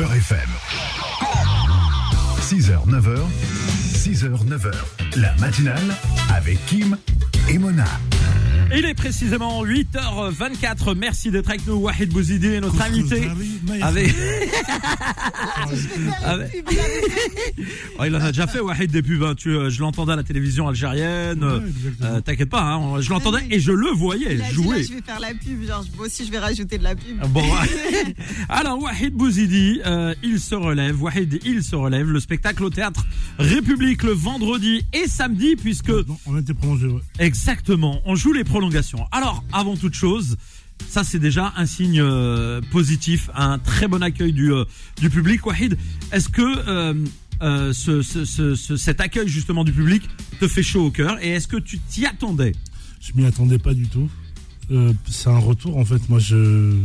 Beurre FM. 6h, 9h, 6h, 9h. La matinale avec Kim et Mona. Il est précisément 8h24. Merci d'être avec nous, Wahid Bouzidi, notre invité. Avec... Avec- Oh, il en a déjà fait, Wahid, des pubs. hein. Tu, euh, je l'entendais à la télévision algérienne. Ouais. Euh, T'inquiète pas, hein, je l'entendais et je le voyais Il a dit, là, jouer. je vais faire la pub, genre moi aussi je vais rajouter de la pub. Bon, ouais. alors Wahid Bouzidi, euh, il se relève. Wahid, il se relève. Le spectacle au théâtre République le vendredi et samedi, puisque Non, on a été prolongé, ouais. Exactement, on joue les Alors, avant toute chose, ça c'est déjà un signe euh, positif, un très bon accueil du, euh, du public. Wahid, est-ce que euh, ce, ce- ce- ce- cet accueil justement du public te fait chaud au cœur et est-ce que tu t'y attendais? Je m'y attendais pas du tout. C'est un retour, en fait. Moi, je,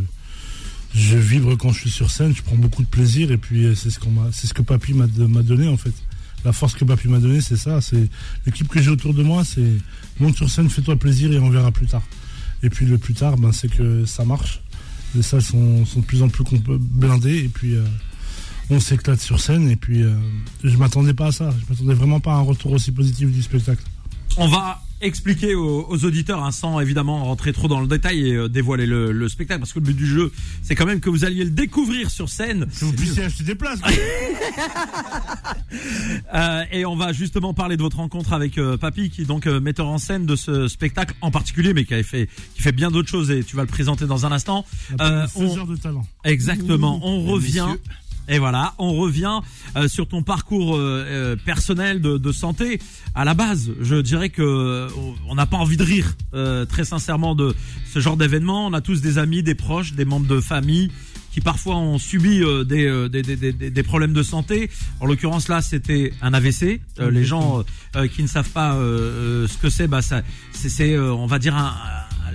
je vibre quand je suis sur scène. Je prends beaucoup de plaisir. Et puis, c'est ce, qu'on m'a, c'est ce que Papy m'a donné, en fait. La force que Papy m'a donnée, c'est ça. C'est l'équipe que j'ai autour de moi. C'est monte sur scène, fais-toi plaisir et on verra plus tard. Et puis, le plus tard, ben, c'est que ça marche. Les salles sont, de plus en plus blindées. Et puis, euh, on s'éclate sur scène. Et puis, euh, je m'attendais pas à ça. Je m'attendais vraiment pas à un retour aussi positif du spectacle. On va expliquer aux, aux auditeurs, hein, sans évidemment rentrer trop dans le détail et euh, dévoiler le, le spectacle, parce que le but du jeu, c'est quand même que vous alliez le découvrir sur scène. Que vous puissiez acheter des places. Euh, et on va justement parler de votre rencontre avec euh, Papy, qui est donc euh, metteur en scène de ce spectacle en particulier, mais qui a fait, qui fait bien d'autres choses et tu vas le présenter dans un instant. Euh, 16 on- heures de talent. exactement. On revient. messieurs. Et voilà, on revient euh, sur ton parcours euh, euh, personnel de, de santé. À la base, je dirais que euh, on n'a pas envie de rire, euh, très sincèrement, de ce genre d'événement. On a tous des amis, des proches, des membres de famille qui parfois ont subi euh, des, des, des, des, des problèmes de santé. En l'occurrence là, c'était un AVC. Euh, les gens qui ne savent pas ce que c'est, bah ça, c'est, euh, on va dire un,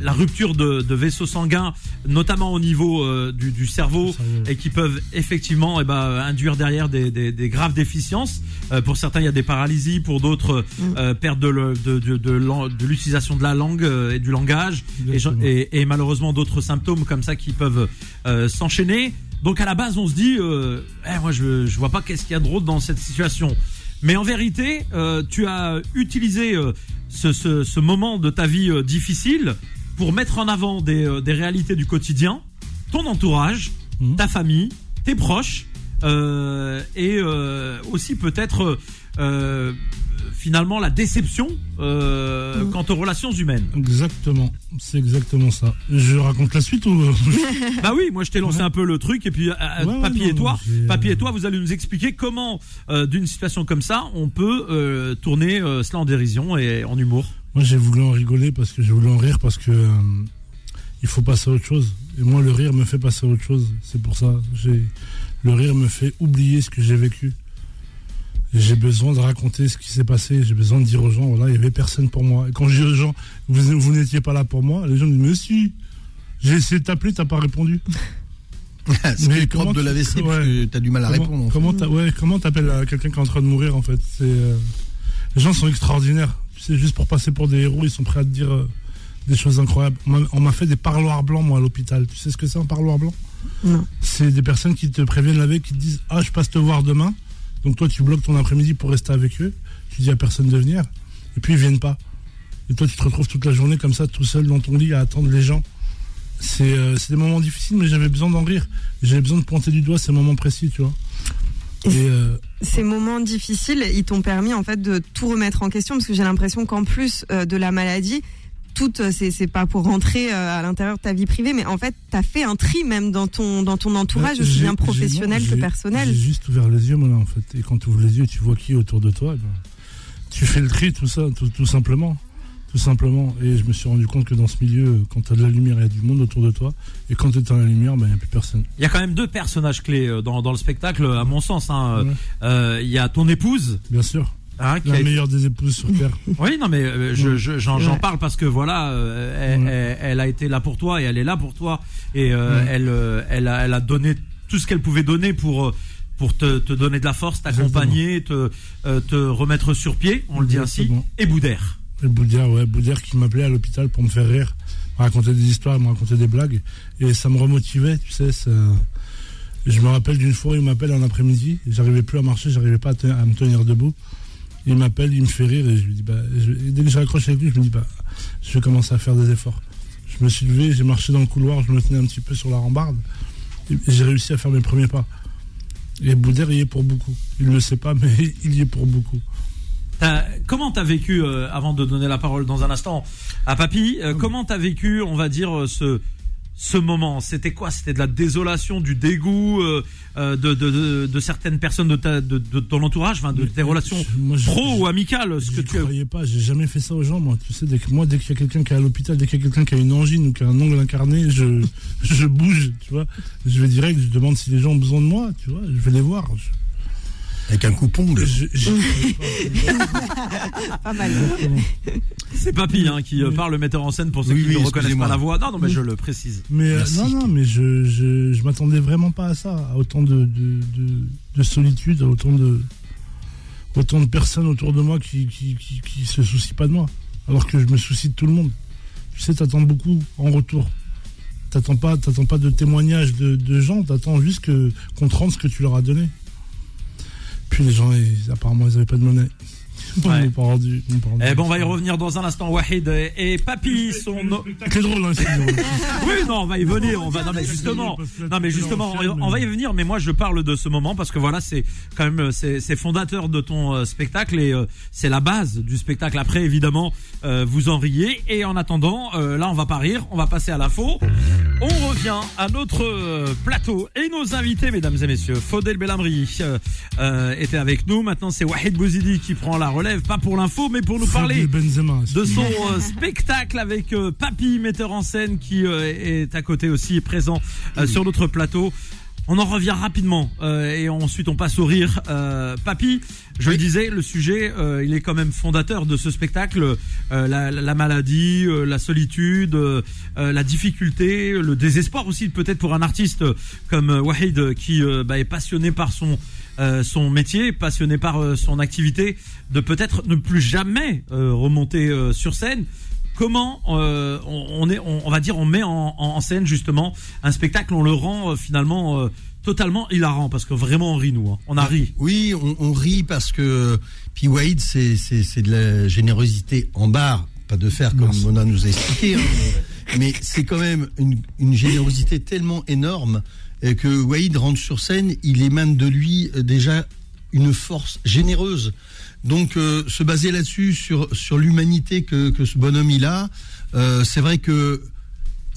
la rupture de, de vaisseaux sanguins, notamment au niveau euh, du, du cerveau, et qui peuvent effectivement eh ben, induire derrière des, des, des graves déficiences. Euh, pour certains, il y a des paralysies, pour d'autres, euh, perte de, le- de, de, de, l'utilisation la langue euh, et du langage, et, et, et malheureusement d'autres symptômes comme ça qui peuvent euh, s'enchaîner. Donc à la base, on se dit, euh, eh, moi je, je vois pas qu'est-ce qu'il y a de drôle dans cette situation. Mais en vérité, euh, tu as utilisé euh, ce, ce, ce moment de ta vie euh, difficile pour mettre en avant des, euh, des réalités du quotidien, ton entourage, Mhm. ta famille, tes proches, euh, et euh, aussi peut-être euh, finalement la déception Mhm. quant aux relations humaines. Exactement, c'est exactement ça. Je raconte la suite ou Bah oui, moi je t'ai lancé Ouais. un peu le truc et puis Ouais, ouais, Papy non, et toi, Papy et toi, vous allez nous expliquer comment d'une situation comme ça on peut tourner cela en dérision et en humour. Moi j'ai voulu en rigoler parce que j'ai voulu en rire parce que euh, il faut passer à autre chose. Et moi le rire me fait passer à autre chose. C'est pour ça. J'ai le rire me fait oublier ce que j'ai vécu. J'ai besoin de raconter ce qui s'est passé. J'ai besoin de dire aux gens voilà il y avait personne pour moi. Et quand je dis aux gens vous, vous n'étiez pas là pour moi, les gens me disent mais si. J'ai essayé de t'appeler, t'as pas répondu. C'est Mais propres de parce que t'as du mal à comment, répondre. Comment t'a- ouais, comment t'appelles euh, quelqu'un qui est en train de mourir en fait? C'est euh, les gens sont extraordinaires. Sais, juste pour passer pour des héros, ils sont prêts à te dire euh, des choses incroyables. On m'a- fait des parloirs blancs moi à l'hôpital. Tu sais ce que c'est un parloir blanc? Non. C'est des personnes qui te préviennent la veille, qui te disent ah je passe te voir demain. Donc toi tu bloques ton après-midi pour rester avec eux. Tu dis à personne de venir. Et puis ils viennent pas. Et toi tu te retrouves toute la journée comme ça tout seul dans ton lit à attendre les gens. C'est euh, c'est des moments difficiles, mais j'avais besoin d'en rire. J'avais besoin de pointer du doigt ces moments précis, tu vois. Et euh, Ces moments difficiles, ils t'ont permis en fait de tout remettre en question parce que j'ai l'impression qu'en plus euh, de la maladie, tout euh, c'est pas pour rentrer euh, à l'intérieur de ta vie privée, mais en fait t'as fait un tri même dans ton dans ton entourage bah, aussi bien professionnel non, que personnel. J'ai juste ouvert les yeux, moi, là, en fait. Et quand tu ouvres les yeux, tu vois qui est autour de toi. ben, tu fais le tri, tout ça, tout, tout simplement. Tout simplement. Et je me suis rendu compte que dans ce milieu, quand tu as de la lumière, il y a du monde autour de toi. Et quand tu es dans la lumière, ben, il n'y a plus personne. Il y a quand même deux personnages clés euh, dans, dans le spectacle, à mon sens. hein. Ouais. Euh, Il y a ton épouse. Bien sûr. hein, La a- meilleure des épouses sur Terre. Oui, non, mais euh, je- je- j'en Ouais. parle parce que voilà, euh, elle, Ouais. elle- elle a été là pour toi et elle est là pour toi et elle, elle, a, elle a donné tout ce qu'elle pouvait donner pour pour te, te donner de la force, t'accompagner, te te remettre sur pied, on le dit ainsi. Et Boudère. Et qui m'appelait à l'hôpital pour me faire rire, me raconter des histoires, me raconter des blagues. Et ça me remotivait, tu sais. Je me rappelle d'une fois, il m'appelle un après-midi, j'arrivais plus à marcher, j'arrivais pas à, me tenir debout. Il m'appelle, il me fait rire et je lui dis, bah, dès que je raccroche avec lui, je me dis, bah, je vais commencer à faire des efforts. Je me suis levé, j'ai marché dans le couloir, je me tenais un petit peu sur la rambarde j'ai réussi à faire mes premiers pas. Et Boudère y est pour beaucoup. Il ne le sait pas, mais il y est pour beaucoup. Comment t'as vécu, euh, avant de donner la parole dans un instant à Papy, euh, comment t'as vécu, on va dire, euh, ce ce moment? C'était quoi? C'était de la désolation, du dégoût euh, euh, de, de, de, de certaines personnes de, ta, de, de ton entourage, enfin, de tes relations Je- moi, je- pro je- ou amicales, ce que Je tu as. croyais pas, j'ai jamais fait ça aux gens, moi. Tu sais, dès que, moi, dès qu'il y a quelqu'un qui est à l'hôpital, dès qu'il y a quelqu'un qui a une angine ou qui a un ongle incarné, je, je bouge, tu vois. Je vais direct, je demande si les gens ont besoin de moi, tu vois. Je vais les voir. Je, Avec un coupon Pas mal. C'est Papy hein, qui euh, Oui. parle le metteur en scène pour ceux Oui, qui oui, ne reconnaissent pas la voix. Non, non, mais je le précise. Mais euh, Merci. non, non, mais je, je, je m'attendais vraiment pas à ça, à autant de, de, de, de solitude, à autant de, autant de personnes autour de moi qui, qui, qui, qui se soucient pas de moi, alors que je me soucie de tout le monde. Tu sais, t'attends beaucoup en retour. T'attends pas, t'attends pas de témoignages de, de gens, t'attends juste que qu'on te rende ce que tu leur as donné. Puis les gens, ils- apparemment, ils avaient pas de monnaie. Ils Ouais. m'ont pas rendu. ils m'ont pas rendu. Eh ben, on va y revenir dans un instant. Wahid et et Papy sont. no- C'est drôle, hein, c'est drôle. Oui, non, on va y venir. On va. Non, mais justement. Non, mais justement, on on va y venir. Mais moi, je parle de ce moment parce que voilà, c'est quand même euh, c'est c'est fondateur de ton euh, spectacle et euh, c'est la base du spectacle. Après, évidemment, euh, vous en riez. Et en attendant, euh, là, on va pas rire. On va passer à l'info. On revient à notre euh, plateau et nos invités, mesdames et messieurs. Faudel Bellamri euh, euh, était avec nous. Maintenant, c'est Wahid Bouzidi qui prend la relève, pas pour l'info, mais pour nous parler Benzema. de son euh, spectacle avec Papy, metteur en scène, qui est à côté aussi, présent sur notre plateau. On en revient rapidement euh, et ensuite on passe au rire. Euh, Papy, je le disais, le sujet, euh, il est quand même fondateur de ce spectacle. Euh, la, la maladie, euh, la solitude, la difficulté, le désespoir aussi peut-être pour un artiste comme Wahid qui bah, est passionné par son euh, son métier, passionné par son activité, de peut-être ne plus jamais euh, remonter euh, sur scène. Comment euh, on, on est, on, on va dire, on met en, scène justement un spectacle, on le rend euh, finalement euh, totalement hilarant parce que vraiment on rit nous, hein. on a ri. Oui, on, on rit parce que puis Wade, c'est c'est de la générosité en barre, pas de faire comme Merci. Mona nous a expliqué, hein, mais, mais c'est quand même une, une générosité tellement énorme que Wade rentre sur scène, il émane de lui déjà une force généreuse. Donc euh, se baser là-dessus sur sur l'humanité que que ce bonhomme il a, euh, c'est vrai que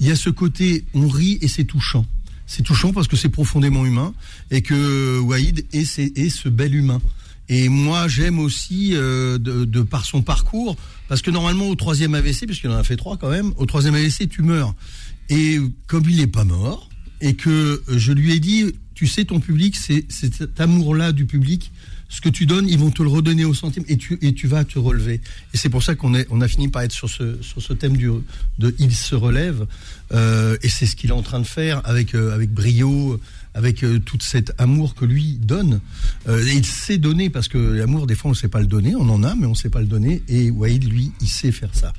il y a ce côté, on rit et c'est touchant. C'est touchant parce que c'est profondément humain et que Wahid est, est ce bel humain. Et moi, j'aime aussi euh, de, de par son parcours, parce que normalement au troisième AVC, puisqu'il en a fait trois quand même, au troisième AVC tu meurs. Et comme il n'est pas mort, et que je lui ai dit, tu sais, ton public, c'est cet amour-là du public. Ce que tu donnes, ils vont te le redonner au centime et tu, et tu vas te relever. Et c'est pour ça qu'on on a fini par être sur ce, sur ce thème du, de il se relève. Euh, et c'est ce qu'il est en train de faire avec, euh, avec brio, avec euh, tout cet amour que lui donne. Euh, et il sait donner parce que l'amour, des fois, on ne sait pas le donner. On en a, mais on ne sait pas le donner. Et Wahid, lui, il sait faire ça.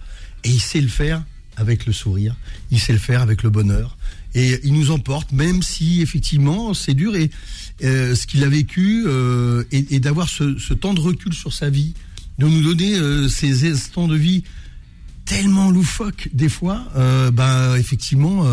Et il sait le faire avec le sourire. Il sait le faire avec le bonheur. Et il nous emporte, même si effectivement c'est dur. Et euh, ce qu'il a vécu, euh, et, d'avoir ce, temps de recul sur sa vie, de nous donner euh, ces instants de vie tellement loufoques des fois, bah effectivement,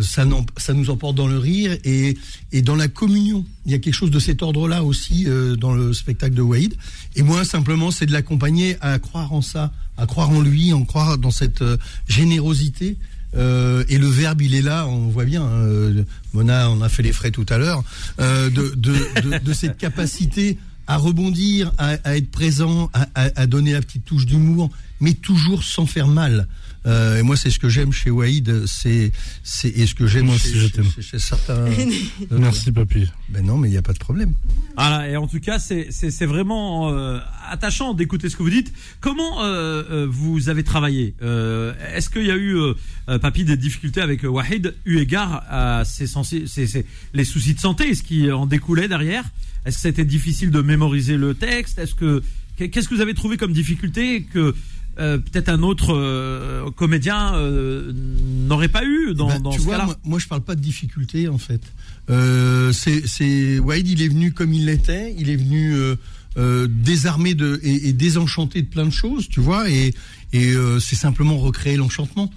ça, nous emporte dans le rire et, dans la communion. Il y a quelque chose de cet ordre-là aussi dans le spectacle de Wade. Et moi, simplement, c'est de l'accompagner à croire en ça, à croire en lui, en croire dans cette générosité. Euh, et le verbe, il est là, on voit bien. hein, euh, Mona, on a fait les frais tout à l'heure, euh, de, de, de, cette capacité à rebondir, à, à être présent, à, à donner la petite touche d'humour, mais toujours sans faire mal. Euh, et moi, c'est ce que j'aime chez Wahid, c'est, c'est, et ce que j'aime chez, aussi, je chez- t'aime. chez- certains. Merci, papy. Ben non, mais il n'y a pas de problème. Voilà, et en tout cas, c'est c'est vraiment euh, attachant d'écouter ce que vous dites. Comment euh, vous avez travaillé? Euh, Est-ce qu'il y a eu, Papy, des difficultés avec Wahid, eu égard à ses sensi- ses- ses- les soucis de santé, ce qui en découlait derrière? Est-ce que c'était difficile de mémoriser le texte? Est-ce que qu'est-ce que vous avez trouvé comme difficulté que euh, peut-être un autre euh, comédien euh, n'aurait pas eu dans, Bah, dans tu ce vois, cas-là. moi, moi, je parle pas de difficulté en fait. C'est, Wade, il est venu comme il l'était, il est venu désarmé de et, et désenchanté de plein de choses, tu vois, et et c'est simplement recréer l'enchantement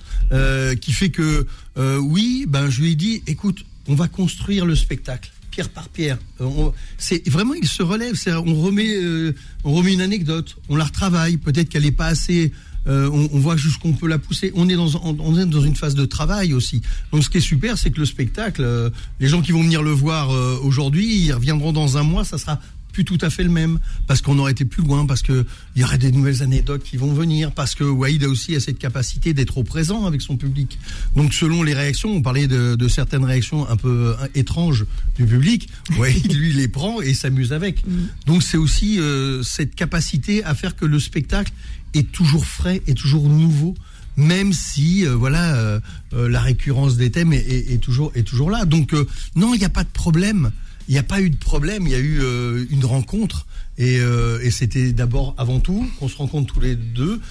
qui fait que oui, ben je lui ai dit, écoute, on va construire le spectacle pierre par pierre. Euh, c'est vraiment il se relève. on remet, euh, on remet une anecdote, on la retravaille. Peut-être qu'elle n'est pas assez. euh, on, voit jusqu'où on peut la pousser. On est dans, on, est dans une phase de travail aussi. Donc ce qui est super, c'est que le spectacle, les gens qui vont venir le voir aujourd'hui, ils reviendront dans un mois, ça sera plus tout à fait le même parce qu'on aurait été plus loin parce que il y aurait des nouvelles anecdotes qui vont venir parce que Wahid a aussi a cette capacité d'être au présent avec son public. Donc selon les réactions on parlait de, de certaines réactions un peu euh, étranges du public. Wahid lui les prend et s'amuse avec. Donc c'est aussi euh, cette capacité à faire que le spectacle est toujours frais et toujours nouveau même si euh, voilà euh, euh, la récurrence des thèmes est, est- est toujours est toujours là. Donc non il n'y a pas de problème il n'y a pas eu de problème, il y a eu euh, une rencontre et, euh, et c'était d'abord avant tout qu'on se rencontre tous les deux,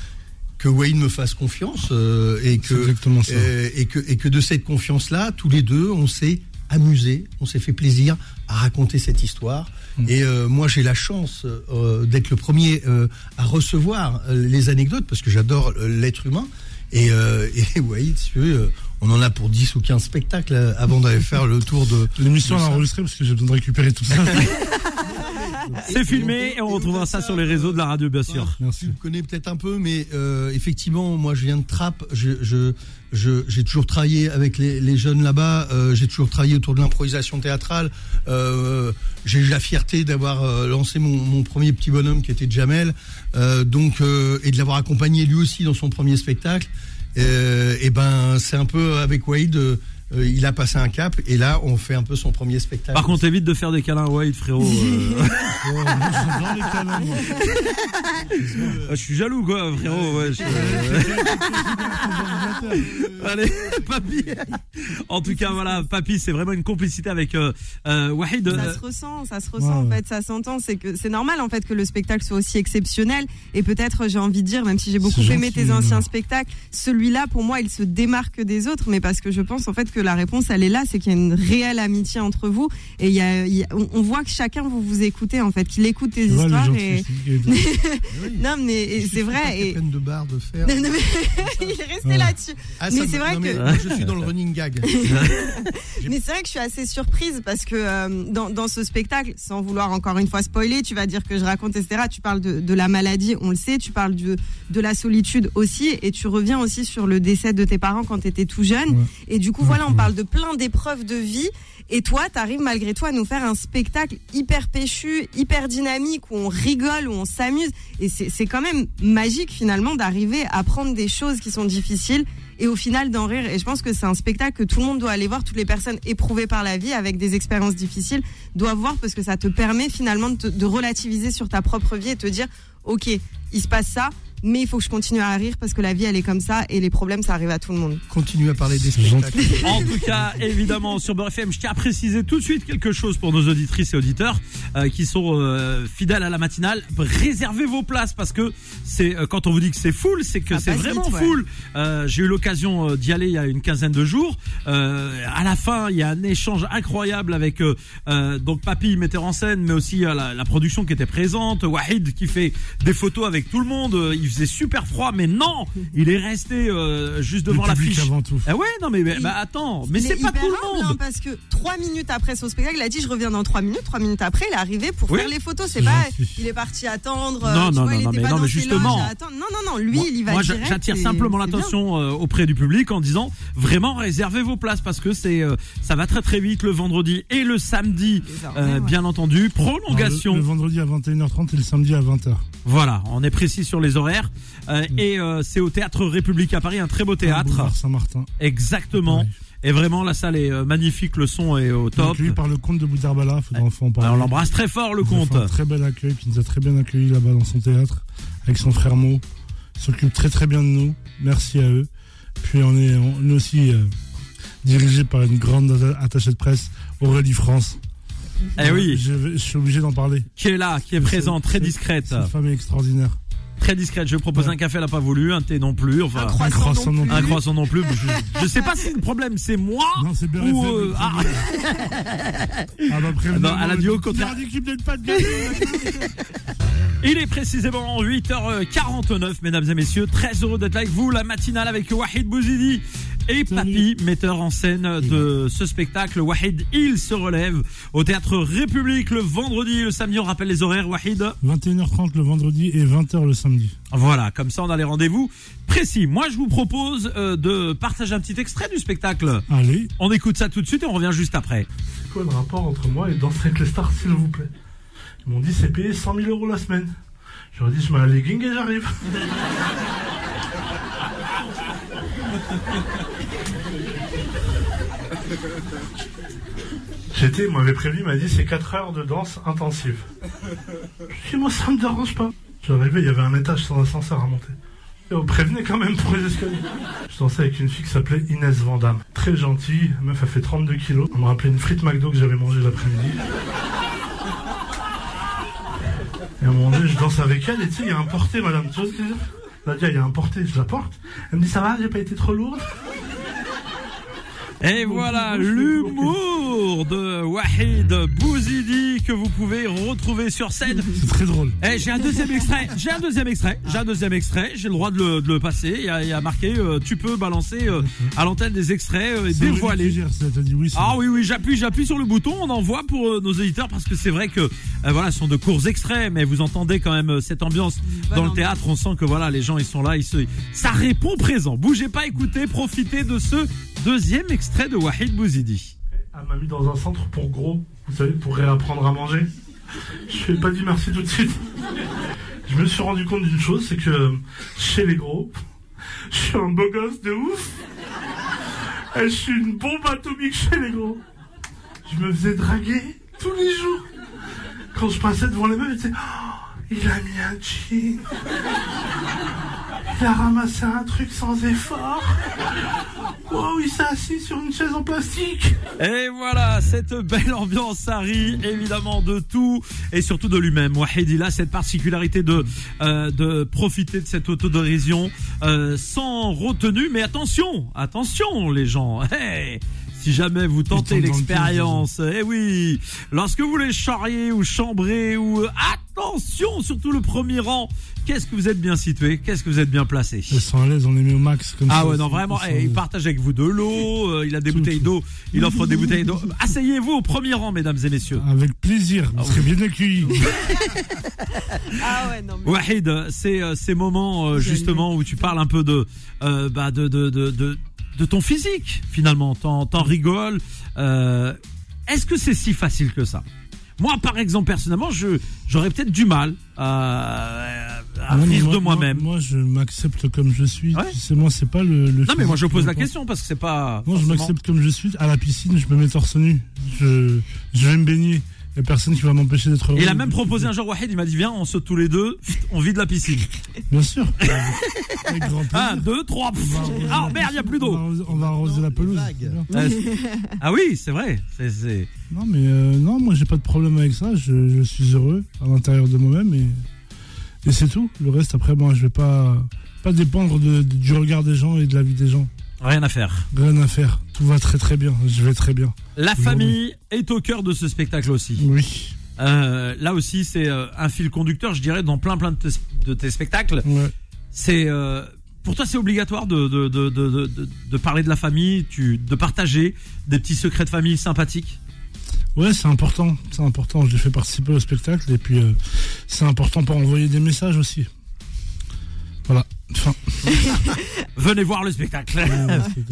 que Wayne me fasse confiance euh, et que exactement ça. et que et que de cette confiance là, tous les deux, on s'est amusé, on s'est fait plaisir à raconter cette histoire. Et euh, moi, j'ai la chance euh, d'être le premier euh, à recevoir les anecdotes parce que j'adore l'être humain. Et, et tu veux, on en a pour 10 ou 15 spectacles euh, avant d'aller faire le tour de. L'émission ça. enregistré parce que j'ai besoin de récupérer tout ça. C'est filmé et on retrouvera ça sur les réseaux de la radio, bien sûr. Merci. Tu me connais peut-être un peu, mais euh, effectivement, moi, je viens de Trappes. Je, je, je- j'ai toujours travaillé avec les, les jeunes là-bas. euh, j'ai toujours travaillé autour de l'improvisation théâtrale. Euh, j'ai eu la fierté d'avoir euh, lancé mon, mon premier petit bonhomme qui était Jamel, euh, donc euh, et de l'avoir accompagné lui aussi dans son premier spectacle. Euh, et ben, c'est un peu avec Wade. Euh, euh, il a passé un cap et là, on fait un peu son premier spectacle. Par contre, évite de faire des câlins à White, frérot. euh. Oh, câlins. Ah, je suis jaloux, quoi, frérot. Ouais, je- Allez, papy. En tout cas, voilà, papy, c'est vraiment une complicité avec euh, euh, Wahid. Ça Euh, se ressent, ça se ressent Ouais, en fait, ça s'entend. C'est que c'est normal en fait que le spectacle soit aussi exceptionnel. Et peut-être, j'ai envie de dire, même si j'ai beaucoup aimé gentil, tes anciens euh. spectacles, celui-là pour moi, il se démarque des autres. Mais parce que je pense en fait que la réponse, elle est là, c'est qu'il y a une réelle amitié entre vous. Et il y a, il y a- on, on voit que chacun vous vous écoutez en fait, qu'il écoute tes vois, histoires. Et... Non mais c'est vrai. Et... de de. Non, mais il est resté là-dessus. Ah, Mais c'est vrai non, que- moi, je suis dans le running gag. Mais c'est vrai que je suis assez surprise parce que euh, dans, dans ce spectacle, sans vouloir encore une fois spoiler, tu vas dire que je raconte, etc. Tu parles de, de la maladie, on le sait, tu parles de, de la solitude aussi, et tu reviens aussi sur le décès de tes parents quand tu étais tout jeune. Ouais. Et du coup, Ouais, voilà, on parle de plein d'épreuves de vie. Et toi, tu arrives malgré tout à nous faire un spectacle hyper péchu, hyper dynamique, où on rigole, où on s'amuse. Et c'est quand même magique finalement d'arriver à prendre des choses qui sont difficiles et au final d'en rire. Et je pense que c'est un spectacle que tout le monde doit aller voir. Toutes les personnes éprouvées par la vie avec des expériences difficiles doivent voir parce que ça te permet finalement de, de relativiser sur ta propre vie et te dire, ok, il se passe ça, mais il faut que je continue à rire parce que la vie elle est comme ça et les problèmes ça arrive à tout le monde. Continue à parler des spectacles. En tout cas, évidemment, sur Beurre FM, je tiens à préciser tout de suite quelque chose pour nos auditrices et auditeurs euh, qui sont euh, fidèles à la matinale. Réservez vos places parce que c'est euh, quand on vous dit que c'est full, c'est que Ça c'est vraiment vite, ouais. full. Euh, J'ai eu l'occasion euh, d'y aller il y a une quinzaine de jours. Euh, à la fin, il y a un échange incroyable avec donc Papy, metteur en scène, mais aussi euh, la, la production qui était présente. Wahid qui fait des photos avec tout le monde. Euh, Il faisait super froid, mais non, il est resté euh, juste devant le public l'affiche. avant tout. Ah ouais, non mais, Il- bah attends, mais c'est est pas tout le monde. hein, parce que trois minutes après son spectacle, il a dit je reviens dans trois minutes. Trois minutes après, il est arrivé pour Oui. faire les photos. C'est pas, il est parti attendre. Non, euh, non, vois, non, il non, mais pas non, mais justement. Non, non, non, lui, Moi- il y va moi, j'attire simplement l'attention euh, auprès du public en disant vraiment réservez vos places parce que c'est euh, ça va très très vite le vendredi et le samedi, euh, bien entendu. Prolongation. Le, le vendredi à 21h30 et le samedi à 20h. Voilà, on est précis sur les horaires Euh, et euh, c'est au théâtre République à Paris, un très beau théâtre. Boulevard Saint-Martin. Exactement. Ouais. Et vraiment la salle est euh, magnifique, le son est au top. Accueilli par le comte de Boudarbala, faudra enfin en parler. Alors, on l'embrasse très fort le Il comte. un très bel accueil, qui nous a très bien accueillis là-bas dans son théâtre, avec son frère Mo. Ils s'occupent très très bien de nous. Merci à eux. Puis on est, on aussi euh, dirigé par une grande atta- attachée de presse, Aurélie France. Eh oui, Je, suis obligé d'en parler. qui est là, qui est présente, très C'est- discrète. Cette femme est extraordinaire. Très discrète. Je vais proposer Ouais. un café, elle a pas voulu, un thé non plus, enfin Un croissant, croissant non plus. un croissant non plus. Je, je sais pas si c'est le problème, c'est moi Non, c'est bien ou euh, ah, Ah bah Non, elle a dit au contraire. Il est précisément 8h49, mesdames et messieurs. Très heureux d'être avec vous, la matinale avec Wahid Bouzidi et Papy, metteur en scène de ce spectacle. Wahid, il se relève au théâtre République le vendredi, le samedi. On rappelle les horaires, Wahid. 21h30 le vendredi et 20h le samedi. Voilà, comme ça on a les rendez-vous précis. Moi, je vous propose euh, de partager un petit extrait du spectacle. Allez. On écoute ça tout de suite et on revient juste après. C'est quoi le rapport entre moi et Danser avec les stars, s'il vous plaît? Ils m'ont dit c'est payé 100 000 euros la semaine. J'aurais dit je mets un legging et j'arrive. J'étais, il m'avait prévu, il m'a dit c'est 4 heures de danse intensive. Je dis moi ça me dérange pas. J'arrivais, il y avait un étage sans ascenseur à monter. Et on prévenait quand même pour les escaliers. Je dansais avec une fille qui s'appelait Inès Vandamme. Très gentille, meuf a fait 32 kilos. On me rappelait une frite McDo que j'avais mangée l'après-midi. Et à un moment donné, je danse avec elle et tu sais, il y a un porté, madame. Tu vois ce que je veux dire? Nadia, il y a un porté, je la porte. Elle me dit ça va, j'ai pas été trop lourde? Et voilà l'humour de Wahid Bouzidi que vous pouvez retrouver sur scène. C'est très drôle. Eh, j'ai un deuxième extrait. J'ai un deuxième extrait. J'ai un deuxième extrait. J'ai le droit de le, de le passer. Il y a, il y a marqué, euh, tu peux balancer euh, à l'antenne des extraits euh, et dévoiler. gère, ça t'a dit oui. Ah oui oui j'appuie j'appuie sur le bouton on envoie pour euh, nos éditeurs parce que c'est vrai que euh, voilà ce sont de courts extraits mais vous entendez quand même euh, cette ambiance dans le théâtre on sent que voilà les gens ils sont là ils se ça répond présent bougez pas écoutez profitez de ce deuxième extrait de Wahid Bouzidi Elle m'a mis dans un centre pour gros, vous savez, pour réapprendre à manger. Je lui ai pas dit merci tout de suite. Je me suis rendu compte d'une chose, c'est que chez les gros, je suis un beau gosse de ouf. Et je suis une bombe atomique chez les gros. Je me faisais draguer tous les jours. Quand je passais devant les meufs, ils disaient Oh, il a mis un jean. Il a ramassé un truc sans effort. Wow, il s'est assis sur une chaise en plastique. et voilà cette belle ambiance rit évidemment de tout et surtout de lui-même Wahid il a cette particularité de euh, de profiter de cette autodérision euh, sans retenue mais attention attention les gens hey si jamais vous tentez l'expérience, eh oui, lorsque vous les charriez ou chambrez ou attention, surtout le premier rang, qu'est-ce que vous êtes bien situé, qu'est-ce que vous êtes bien placé? Elles sont à l'aise, on les met au max comme Ah ça. ouais, non, Ils vraiment, eh, il partage avec vous de l'eau, euh, il a des Tout, bouteilles d'eau, il offre des bouteilles d'eau. Asseyez-vous au premier rang, mesdames et messieurs. Avec plaisir, Ah vous serez bien accueillis. Ah ouais, non, mais. Wahid, c'est euh, ces moments euh, justement où tu parles un peu de euh, bah de de de de, de ton physique finalement, t'en t'en rigoles. Euh, Est-ce que c'est si facile que ça? Moi, par exemple, personnellement, je j'aurais peut-être du mal à, à Non, moi- de moi-même. Moi, je m'accepte comme je suis. Ouais. Tu sais, moi, c'est pas le. le non, mais moi, je pose la question parce que c'est pas. Moi, je m'accepte comme je suis. À la piscine, je me mets torse nu. Je, je vais me baigner. Il y a personne qui va m'empêcher d'être heureux. Il a même proposé un jour Wahid, il m'a dit viens, on saute tous les deux, on vide la piscine. Bien sûr. Avec grand plaisir. Un, deux, trois. pff. Ah merde, il y a plus On va d'eau. arroser- On va arroser la pelouse. C'est. Euh, ah oui, c'est vrai. C'est c'est. Non, mais euh, non, moi, j'ai pas de problème avec ça. Je, je suis heureux à l'intérieur de moi-même et, et c'est tout. Le reste, après, moi, je vais pas, pas dépendre de- de- du regard des gens et de la vie des gens. Rien à faire. Rien à faire. Tout va très très bien. Je vais très bien. La famille est au cœur de ce spectacle aussi. Oui. Euh, là aussi, c'est euh, un fil conducteur, je dirais, dans plein plein de tes, de tes spectacles. Ouais. C'est euh, pour toi, c'est obligatoire de de, de, de, de, de- de parler de la famille, tu, de partager des petits secrets de famille sympathiques? Ouais, c'est important. C'est important. Je les fais participer au spectacle et puis euh, c'est important pour envoyer des messages aussi. Voilà. Venez voir le spectacle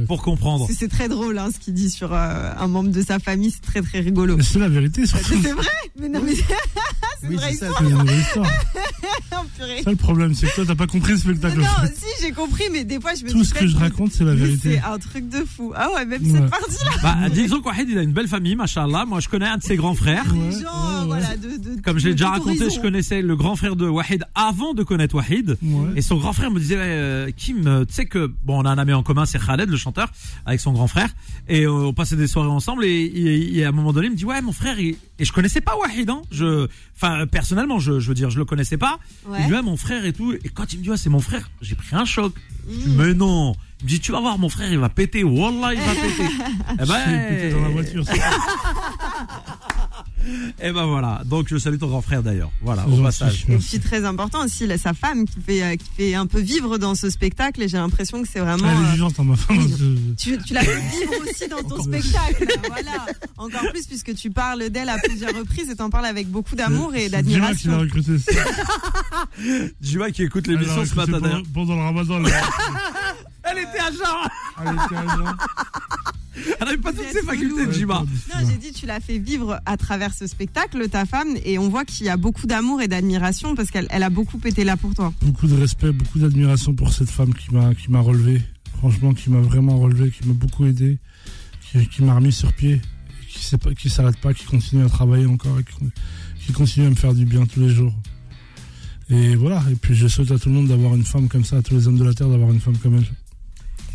pour comprendre. C'est- très drôle hein, ce qu'il dit sur euh, un membre de sa famille, c'est très très rigolo. Mais c'est la vérité, surtout. C'est vrai Mais non, mais c'est Oui, vrai c'est ça. C'est une vraie histoire. Ça, le problème, c'est que toi, t'as pas compris le spectacle. Non, si j'ai compris, mais des fois je me Tout ce que je raconte, c'est la vérité. C'est un truc de fou. Ah ouais, même Ouais. cette partie-là. Bah, disons qu'Wahid, il a une belle famille, machallah. Moi, je connais un de ses grands frères. Ouais, Les gens, ouais, ouais. voilà, de, de- Comme je l'ai déjà raconté, horizon. je connaissais le grand frère de Wahid avant de connaître Wahid. Ouais. Et son grand frère me disait, euh, Kim, euh, tu sais que bon, on a un ami en commun, c'est Khaled, le chanteur, avec son grand frère, et euh, on passait des soirées ensemble. Et, et- et à un moment donné, il me dit, ouais, mon frère, et je connaissais pas Wahid, hein. Je, enfin, personnellement, je, je veux dire, je le connaissais pas. Ouais. Il mon frère et tout. Et quand il me dit, ouais, c'est mon frère, j'ai pris un choc. Mmh. mais non. Il me dit, tu vas voir, mon frère, il va péter. Wallah, il va péter. eh Je l'ai pété dans la ben, voiture. c'est- eh ben voilà. Donc, je salue ton grand frère d'ailleurs. Voilà, au passage. Et puis très important aussi, là, sa femme qui fait, euh, qui fait un peu vivre dans ce spectacle. Et j'ai l'impression que c'est vraiment. Elle est euh, vivante, hein, ma femme. oui. je- Tu, tu la fais vivre aussi dans ton spectacle, voilà. Encore plus puisque tu parles d'elle à plusieurs reprises et t'en parles avec beaucoup d'amour et C'est Dima qui l'a d'admiration. recruté. Juma qui écoute l'émission ce matin d'ailleurs. pendant le ramadan. là. Elle était à Jean. Elle était à Jean. Elle avait pas toutes ses facultés, relou. Jima. Non, j'ai dit tu l'as fait vivre à travers ce spectacle, ta femme, et on voit qu'il y a beaucoup d'amour et d'admiration parce qu'elle elle a beaucoup été là pour toi. beaucoup de respect, beaucoup d'admiration pour cette femme qui m'a qui m'a relevé. Franchement, qui m'a vraiment relevé, qui m'a beaucoup aidé, qui, qui m'a remis sur pied, qui qui s'arrête pas, qui continue à travailler encore et qui, qui continue à me faire du bien tous les jours. Et voilà. Et puis je souhaite à tout le monde d'avoir une femme comme ça, à tous les hommes de la terre d'avoir une femme comme elle.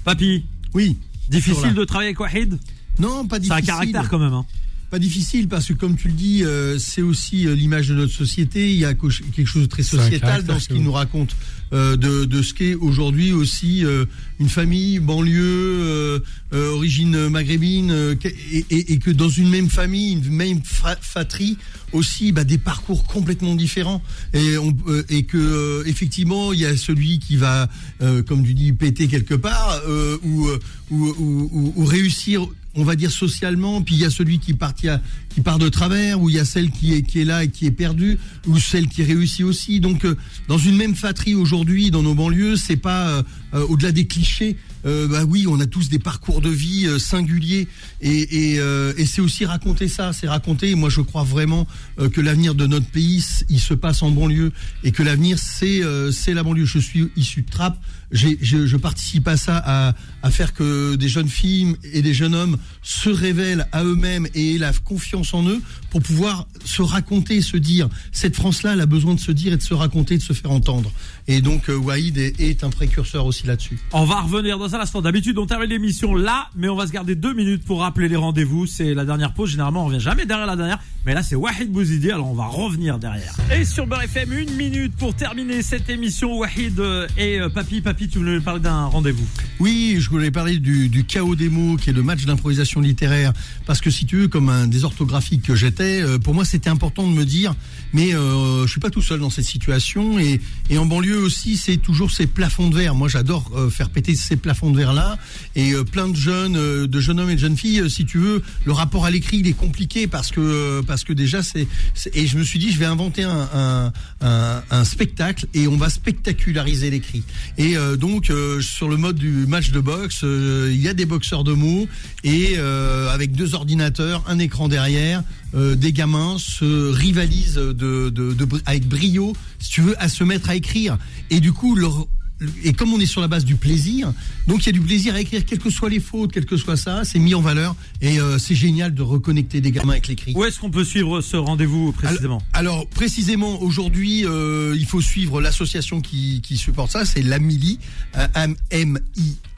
Papy, Oui. difficile de travailler avec Wahid? Non, pas C'est difficile. un caractère quand même. Hein. Pas difficile parce que comme tu le dis, euh, c'est aussi euh, l'image de notre société. Il y a quelque chose de très sociétal dans ce qu'il nous raconte euh, de, de ce qu'est aujourd'hui aussi euh, une famille banlieue, euh, euh, origine maghrébine, euh, et, et- et que dans une même famille, une même fra- fratrie aussi, bah, des parcours complètement différents. Et, on, euh, et que euh, effectivement, il y a celui qui va, euh, comme tu dis, péter quelque part ou, ou, ou, ou- ou réussir on va dire socialement, puis il y a celui qui part, qui, a- qui part de travers, ou il y a celle qui est, qui est là et qui est perdue, ou celle qui réussit aussi. Donc, euh, dans une même fratrie aujourd'hui, dans nos banlieues, c'est pas euh, euh, au-delà des clichés. euh, bah oui, on a tous des parcours de vie euh, singuliers, et, et, euh, et c'est aussi raconter ça, c'est raconter. Moi, je crois vraiment que l'avenir de notre pays, il se passe en banlieue, et que l'avenir, c'est c'est la banlieue. Je suis issu de Trappes, je, je participe à ça, à, à faire que des jeunes filles et des jeunes hommes se révèlent à eux-mêmes et aient la confiance en eux pour pouvoir se raconter, se dire. Cette France-là, elle a besoin de se dire et de se raconter, de se faire entendre. Et donc, euh, Waïd est, est un précurseur aussi là-dessus. On va revenir dans un instant. D'habitude, on termine l'émission là, mais on va se garder deux minutes pour rappeler les rendez-vous. C'est la dernière pause. Généralement, on revient jamais derrière la dernière. Mais là, c'est Wahid Bouzidi, alors on va revenir derrière. Et sur Beurre FM, une minute pour terminer cette émission. Wahid euh, et euh, Papy. Papy, tu voulais parler d'un rendez-vous. Oui, je voulais parler du, du chaos des mots, qui est le match d'improvisation littéraire, parce que si tu veux, comme un que j'étais, euh, pour moi c'était important de me dire, mais euh, je suis pas tout seul dans cette situation, et, et en banlieue aussi, c'est toujours ces plafonds de verre. Moi, j'adore euh, faire péter ces plafonds de verre là, et euh, plein de jeunes, de jeunes hommes et de jeunes filles, si tu veux, le rapport à l'écrit il est compliqué parce que parce que déjà c'est, et je me suis dit, je vais inventer un, un, spectacle et on va spectaculariser l'écrit. Et donc sur le mode du match de boxe, il y a des boxeurs de mots et avec deux ordinateurs, un écran derrière, euh, des gamins se rivalisent de, avec brio, si tu veux, à se mettre à écrire. Et du coup, leur et comme on est sur la base du plaisir, donc il y a du plaisir à écrire, quelles que soient les fautes, quel que soit ça, c'est mis en valeur et euh, c'est génial de reconnecter des gamins avec l'écrit. Où est-ce qu'on peut suivre ce rendez-vous précisément? Alors précisément aujourd'hui, euh, il faut suivre l'association qui, qui supporte ça, c'est l'AMILI, euh,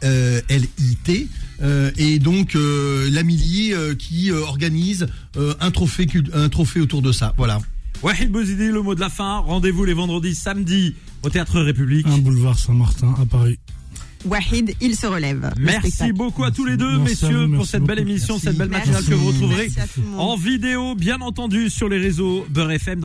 M-I-L-I-T, euh, et donc euh, l'AMILI euh, qui organise euh, un trophée un trophée autour de ça. Voilà. Wahid Bouzidi, le mot de la fin. Rendez-vous les vendredis, samedi au Théâtre République. Un boulevard Saint-Martin à Paris. Wahid, il se relève. Merci beaucoup à tous les deux, Merci messieurs, vous, pour cette belle beaucoup. émission, Merci. cette belle Merci. matinale que vous retrouverez en vidéo, bien entendu, sur les réseaux Beurre FM.